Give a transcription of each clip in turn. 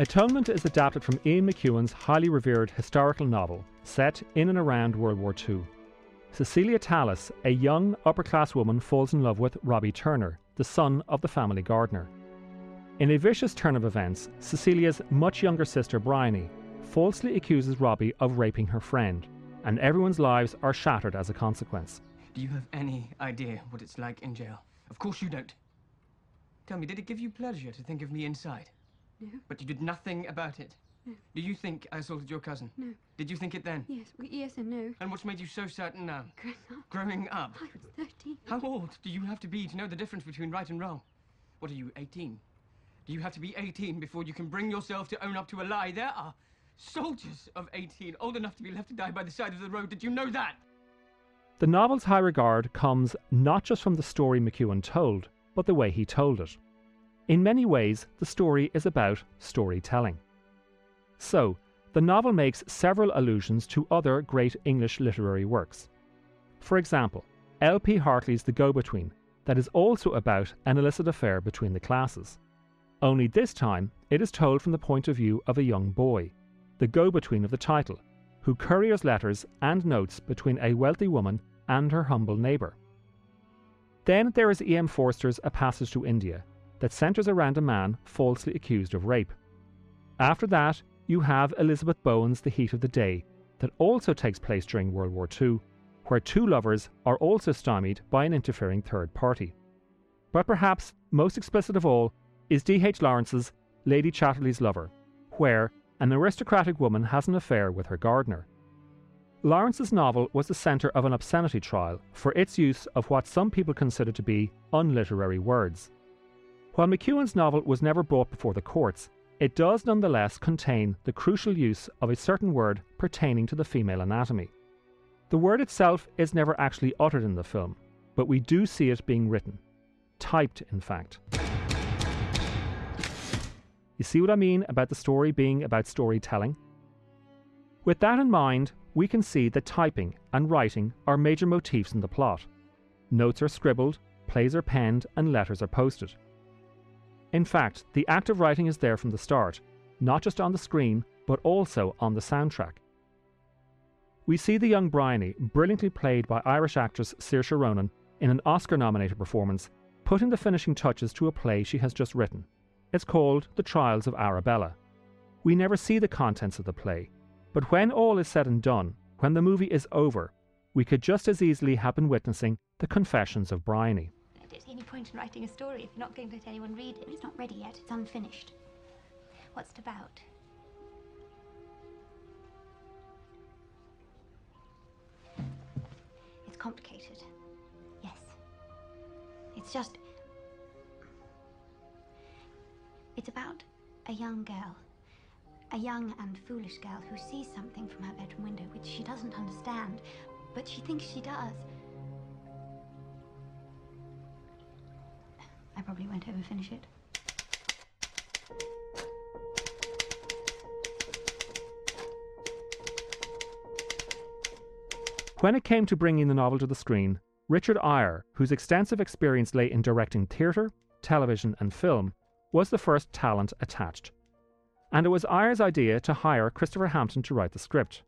Atonement is adapted from Ian McEwan's highly revered historical novel set in and around World War II. Cecilia Tallis, a young upper class woman, falls in love with Robbie Turner, the son of the family gardener. In a vicious turn of events, Cecilia's much younger sister Bryony falsely accuses Robbie of raping her friend, and everyone's lives are shattered as a consequence. Do you have any idea what it's like in jail? Of course you don't. Tell me, did it give you pleasure to think of me inside? No. But you did nothing about it. No. Do you think I assaulted your cousin? No. Did you think it then? Yes, well, yes and no. And what's made you so certain now? Growing up. Growing up? I was 13. How old do you have to be to know the difference between right and wrong? What are you, 18? Do you have to be 18 before you can bring yourself to own up to a lie? There are soldiers of 18 old enough to be left to die by the side of the road. Did you know that? The novel's high regard comes not just from the story McEwan told, but the way he told it. In many ways, the story is about storytelling. So, the novel makes several allusions to other great English literary works. For example, L.P. Hartley's The Go Between, that is also about an illicit affair between the classes. Only this time, it is told from the point of view of a young boy, the go between of the title, who couriers letters and notes between a wealthy woman and her humble neighbour. Then there is E.M. Forster's A Passage to India, that centres around a man falsely accused of rape. After that, you have Elizabeth Bowen's The Heat of the Day, that also takes place during World War II, where two lovers are also stymied by an interfering third party. But perhaps most explicit of all is D.H. Lawrence's Lady Chatterley's Lover, where an aristocratic woman has an affair with her gardener. Lawrence's novel was the centre of an obscenity trial for its use of what some people consider to be unliterary words. While McEwan's novel was never brought before the courts, it does nonetheless contain the crucial use of a certain word pertaining to the female anatomy. The word itself is never actually uttered in the film, but we do see it being written. Typed, in fact. You see what I mean about the story being about storytelling? With that in mind, we can see that typing and writing are major motifs in the plot. Notes are scribbled, plays are penned, and letters are posted. In fact, the act of writing is there from the start, not just on the screen, but also on the soundtrack. We see the young Bryony, brilliantly played by Irish actress Saoirse Ronan, in an Oscar nominated performance, putting the finishing touches to a play she has just written. It's called The Trials of Arabella. We never see the contents of the play, but when all is said and done, when the movie is over, we could just as easily have been witnessing the confessions of Bryony. See any point in writing a story if you're not going to let anyone read it. It's not ready yet, it's unfinished. What's it about? It's complicated. Yes. It's just. It's about a young girl. A young and foolish girl who sees something from her bedroom window which she doesn't understand, but she thinks she does. Probably won't ever finish it. When it came to bringing the novel to the screen, Richard Eyre, whose extensive experience lay in directing theatre, television, and film, was the first talent attached. And it was Eyre's idea to hire Christopher Hampton to write the script.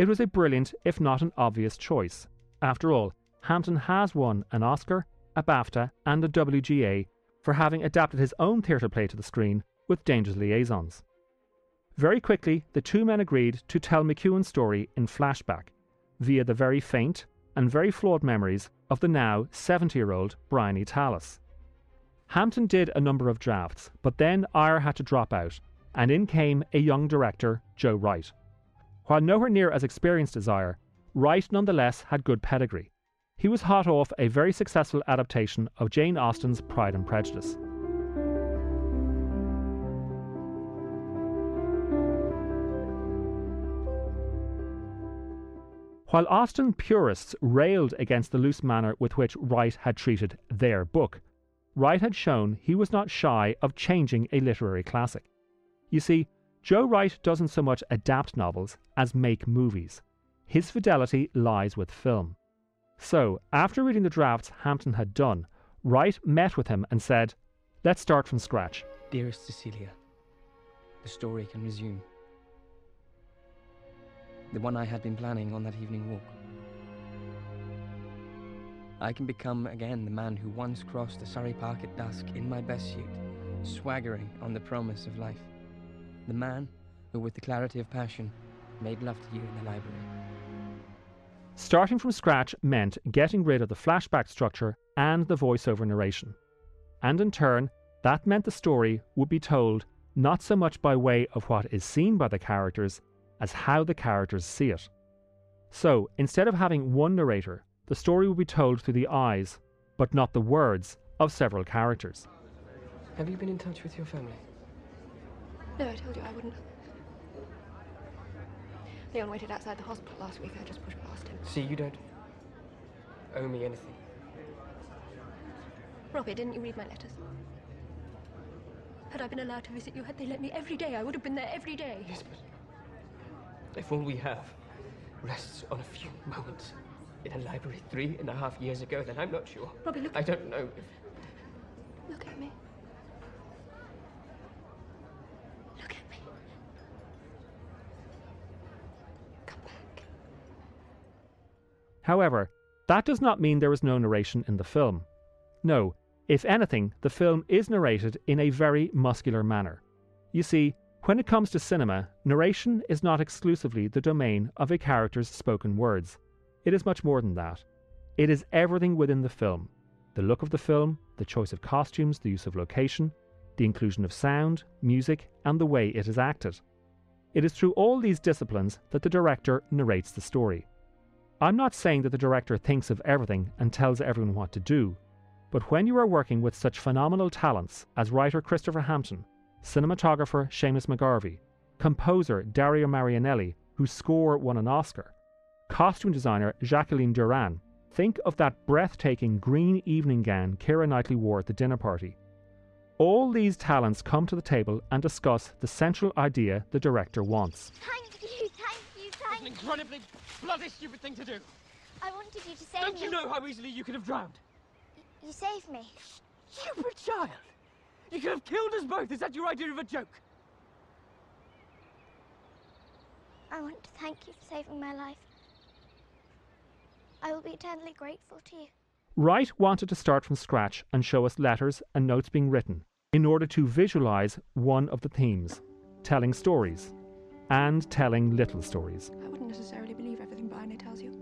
It was a brilliant, if not an obvious, choice. After all, Hampton has won an Oscar, a BAFTA, and a WGA for having adapted his own theatre play to the screen with Dangerous Liaisons. Very quickly, the two men agreed to tell McEwan's story in flashback via the very faint and very flawed memories of the now 70 year old Bryony Tallis. Hampton did a number of drafts, but then Eyre had to drop out, and in came a young director, Joe Wright. While nowhere near as experienced as Eyre, Wright nonetheless had good pedigree. He was hot off a very successful adaptation of Jane Austen's Pride and Prejudice. While Austen purists railed against the loose manner with which Wright had treated their book, Wright had shown he was not shy of changing a literary classic. You see, Joe Wright doesn't so much adapt novels as make movies. His fidelity lies with film. So, after reading the drafts Hampton had done, Wright met with him and said, Let's start from scratch. Dearest Cecilia, the story can resume. The one I had been planning on that evening walk. I can become again the man who once crossed the Surrey Park at dusk in my best suit, swaggering on the promise of life. The man who, with the clarity of passion, made love to you in the library. Starting from scratch meant getting rid of the flashback structure and the voiceover narration. And in turn, that meant the story would be told not so much by way of what is seen by the characters as how the characters see it. So, instead of having one narrator, the story will be told through the eyes, but not the words, of several characters. Have you been in touch with your family? No, I told you I wouldn't. Leon waited outside the hospital last week. I just pushed past him. See, you don't owe me anything. Robbie, didn't you read my letters? Had I been allowed to visit you, had they let me every day, I would have been there every day. Yes, but if all we have rests on a few moments in a library three and a half years ago, then I'm not sure. Robbie, look. I don't know if Look at me. Look at me. Come back. However, that does not mean there is no narration in the film. No, if anything, the film is narrated in a very muscular manner. You see, when it comes to cinema, narration is not exclusively the domain of a character's spoken words. It is much more than that. It is everything within the film the look of the film, the choice of costumes, the use of location, the inclusion of sound, music, and the way it is acted. It is through all these disciplines that the director narrates the story. I'm not saying that the director thinks of everything and tells everyone what to do, but when you are working with such phenomenal talents as writer Christopher Hampton, cinematographer Seamus McGarvey, composer Dario Marianelli, whose score won an Oscar, costume designer Jacqueline Durran, think of that breathtaking green evening gown Keira Knightley wore at the dinner party. All these talents come to the table and discuss the central idea the director wants. Thank you, thank an incredibly bloody stupid thing to do. I wanted you to save Don't me. you know how easily you could have drowned? You saved me. Stupid child! You could have killed us both. Is that your idea of a joke? I want to thank you for saving my life. I will be eternally grateful to you. Wright wanted to start from scratch and show us letters and notes being written in order to visualize one of the themes telling stories and telling little stories. I wouldn't necessarily believe everything Bryony tells you.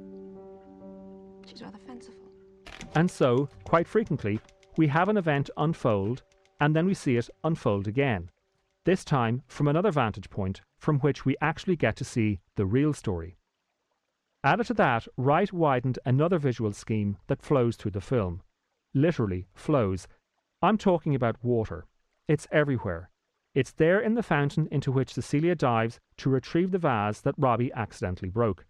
She's rather fanciful. And so, quite frequently, we have an event unfold and then we see it unfold again. This time from another vantage point from which we actually get to see the real story. Added to that, Wright widened another visual scheme that flows through the film. Literally flows. I'm talking about water. It's everywhere. It's there in the fountain into which Cecilia dives to retrieve the vase that Robbie accidentally broke.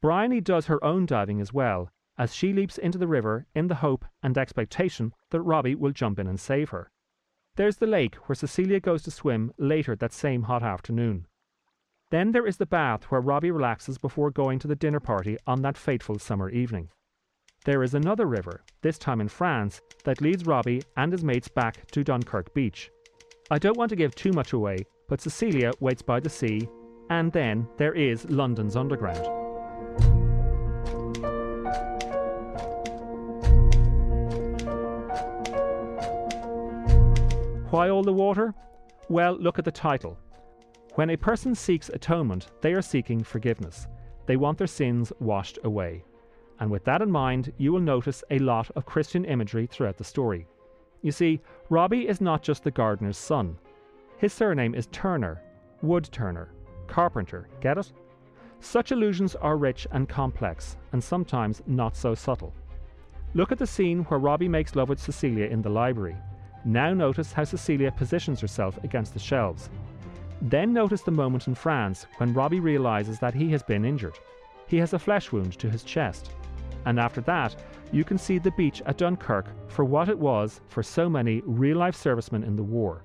Bryony does her own diving as well, as she leaps into the river in the hope and expectation that Robbie will jump in and save her. There's the lake where Cecilia goes to swim later that same hot afternoon. Then there is the bath where Robbie relaxes before going to the dinner party on that fateful summer evening. There is another river, this time in France, that leads Robbie and his mates back to Dunkirk Beach. I don't want to give too much away, but Cecilia waits by the sea, and then there is London's Underground. Why all the water? Well, look at the title. When a person seeks atonement, they are seeking forgiveness. They want their sins washed away. And with that in mind, you will notice a lot of Christian imagery throughout the story. You see, Robbie is not just the gardener's son. His surname is Turner, Wood Turner, Carpenter, get it? Such allusions are rich and complex, and sometimes not so subtle. Look at the scene where Robbie makes love with Cecilia in the library. Now notice how Cecilia positions herself against the shelves. Then notice the moment in France when Robbie realizes that he has been injured. He has a flesh wound to his chest. And after that, you can see the beach at Dunkirk for what it was for so many real life servicemen in the war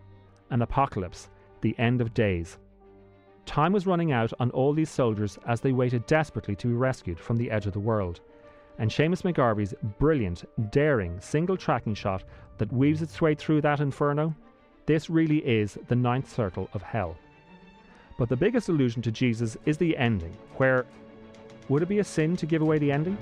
an apocalypse, the end of days. Time was running out on all these soldiers as they waited desperately to be rescued from the edge of the world. And Seamus McGarvey's brilliant, daring single tracking shot that weaves its way through that inferno, this really is the ninth circle of hell. But the biggest allusion to Jesus is the ending, where would it be a sin to give away the ending?